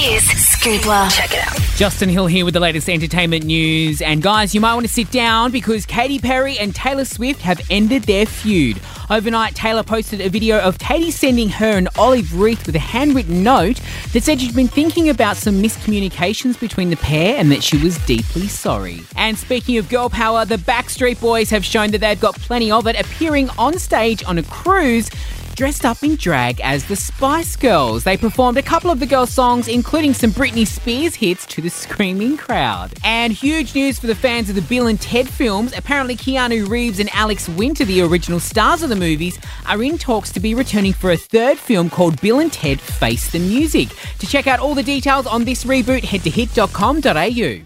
is Scoopla. Check it out. Justin Hill here with the latest entertainment news. And guys, you might want to sit down because Katy Perry and Taylor Swift have ended their feud. Overnight, Taylor posted a video of Katy sending her an olive wreath with a handwritten note that said she'd been thinking about some miscommunications between the pair and that she was deeply sorry. And speaking of girl power, the Backstreet Boys have shown that they've got plenty of it, appearing on stage on a cruise dressed up in drag as the Spice Girls. They performed a couple of the girls' songs, including some Britney Spears hits, to the screaming crowd. And huge news for the fans of the Bill and Ted films. Apparently, Keanu Reeves and Alex Winter, the original stars of the movies, are in talks to be returning for a third film called Bill and Ted Face the Music. To check out all the details on this reboot, head to hit.com.au.